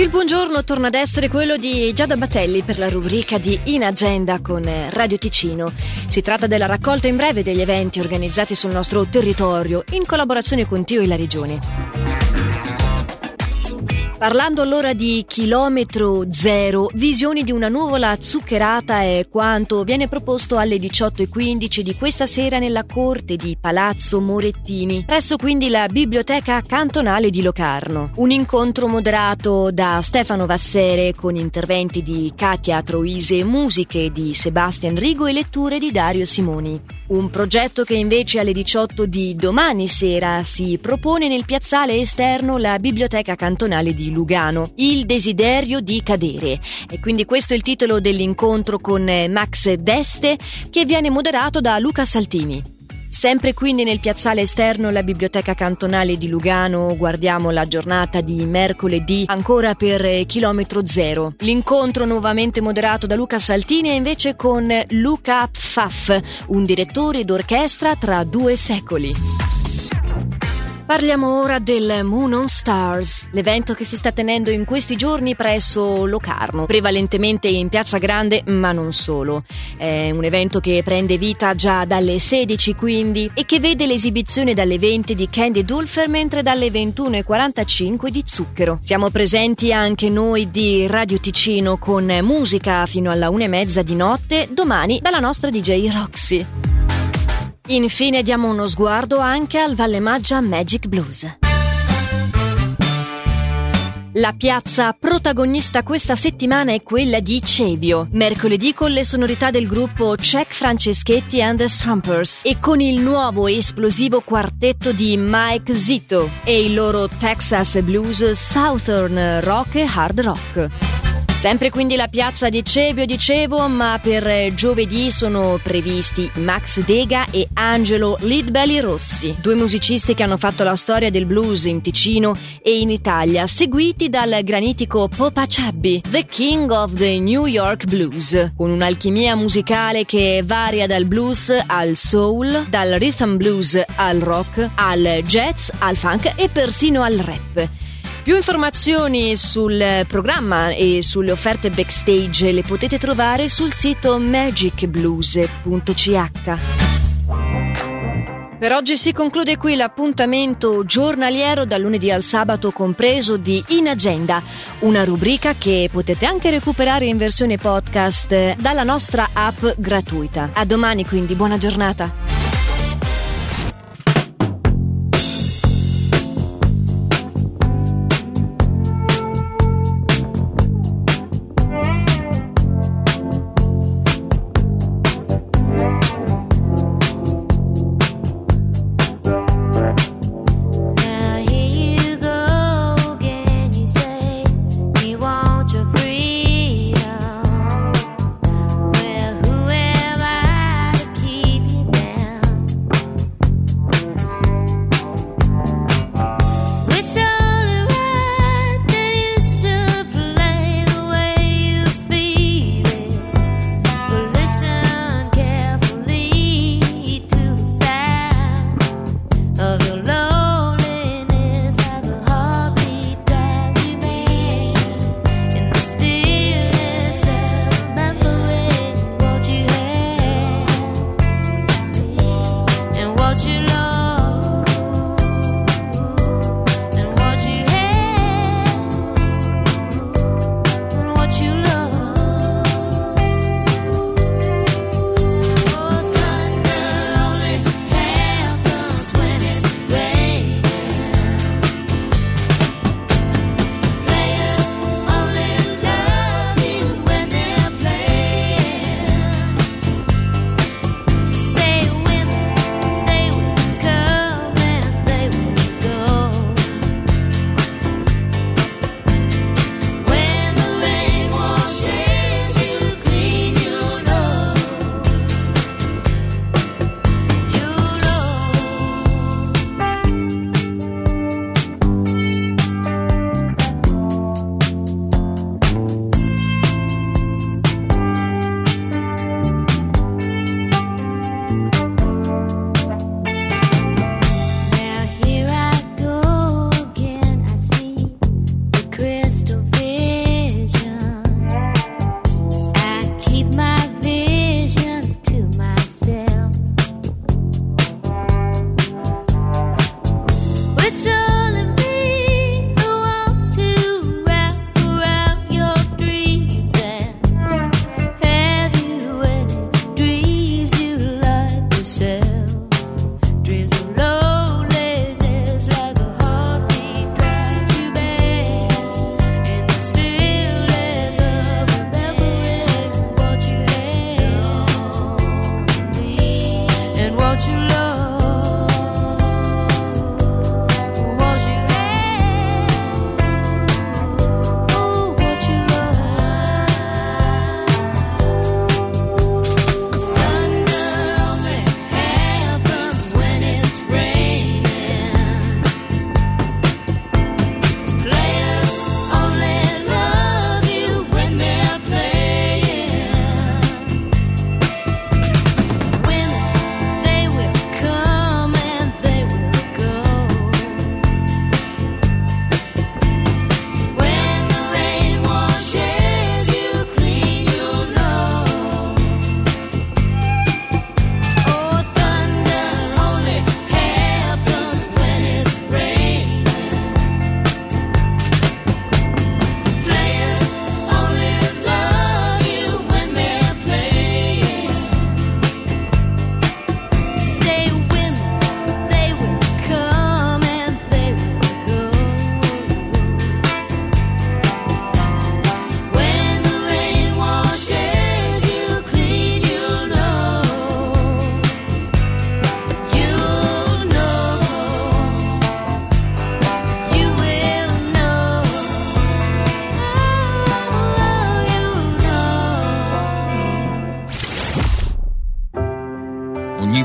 Il buongiorno torna ad essere quello di Giada Batelli per la rubrica di In Agenda con Radio Ticino. Si tratta della raccolta in breve degli eventi organizzati sul nostro territorio in collaborazione con Tio e la Regione. Parlando allora di chilometro zero, visioni di una nuvola zuccherata è quanto viene proposto alle 18.15 di questa sera nella corte di Palazzo Morettini, presso quindi la biblioteca cantonale di Locarno. Un incontro moderato da Stefano Vassere con interventi di Katia Troise, musiche di Sebastian Rigo e letture di Dario Simoni. Un progetto che invece alle 18 di domani sera si propone nel piazzale esterno la biblioteca cantonale di Lugano, Il desiderio di cadere. E quindi questo è il titolo dell'incontro con Max Deste che viene moderato da Luca Saltini. Sempre quindi nel piazzale esterno la biblioteca cantonale di Lugano guardiamo la giornata di mercoledì ancora per chilometro zero. L'incontro nuovamente moderato da Luca Saltini è invece con Luca Pfaff, un direttore d'orchestra tra due secoli. Parliamo ora del Moon on Stars, l'evento che si sta tenendo in questi giorni presso Locarno, prevalentemente in Piazza Grande, ma non solo. È un evento che prende vita già dalle 16 quindi e che vede l'esibizione dalle 20 di Candy Dulfer mentre dalle 21.45 di Zucchero. Siamo presenti anche noi di Radio Ticino con musica fino alla 1.30 di notte, domani dalla nostra DJ Roxy. Infine diamo uno sguardo anche al Valle Maggia Magic Blues. La piazza protagonista questa settimana è quella di Cevio, mercoledì con le sonorità del gruppo Czech Franceschetti and the Strumpers e con il nuovo esplosivo quartetto di Mike Zito e il loro Texas Blues Southern Rock e Hard Rock. Sempre quindi la piazza di Cevio, dicevo, ma per giovedì sono previsti Max Dega e Angelo Leadbelly Rossi, due musicisti che hanno fatto la storia del blues in Ticino e in Italia, seguiti dal granitico Popa Chubby, the king of the New York blues, con un'alchimia musicale che varia dal blues al soul, dal rhythm blues al rock, al jazz, al funk e persino al rap. Più informazioni sul programma e sulle offerte backstage le potete trovare sul sito magicblues.ch. Per oggi si conclude qui l'appuntamento giornaliero dal lunedì al sabato compreso di In Agenda, una rubrica che potete anche recuperare in versione podcast dalla nostra app gratuita. A domani quindi, buona giornata.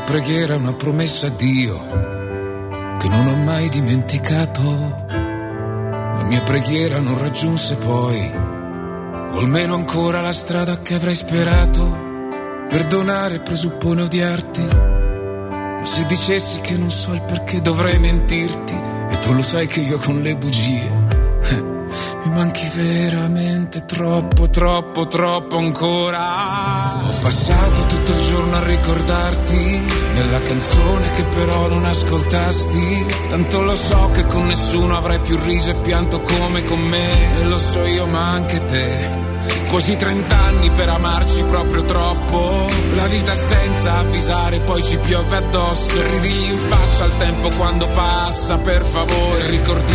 Preghiera una promessa a Dio che non ho mai dimenticato. La mia preghiera non raggiunse poi, o almeno ancora la strada che avrei sperato. Perdonare presuppone odiarti, ma se dicessi che non so il perché dovrei mentirti, e tu lo sai che io con le bugie manchi veramente troppo, troppo, troppo ancora. Ho passato tutto il giorno a ricordarti nella canzone che però non ascoltasti. Tanto lo so che con nessuno avrai più riso e pianto come con me. E lo so io ma anche te. Quasi trent'anni per amarci proprio troppo. La vita senza avvisare, poi ci piove addosso. Ridigli in faccia al tempo quando passa, per favore. Ricordi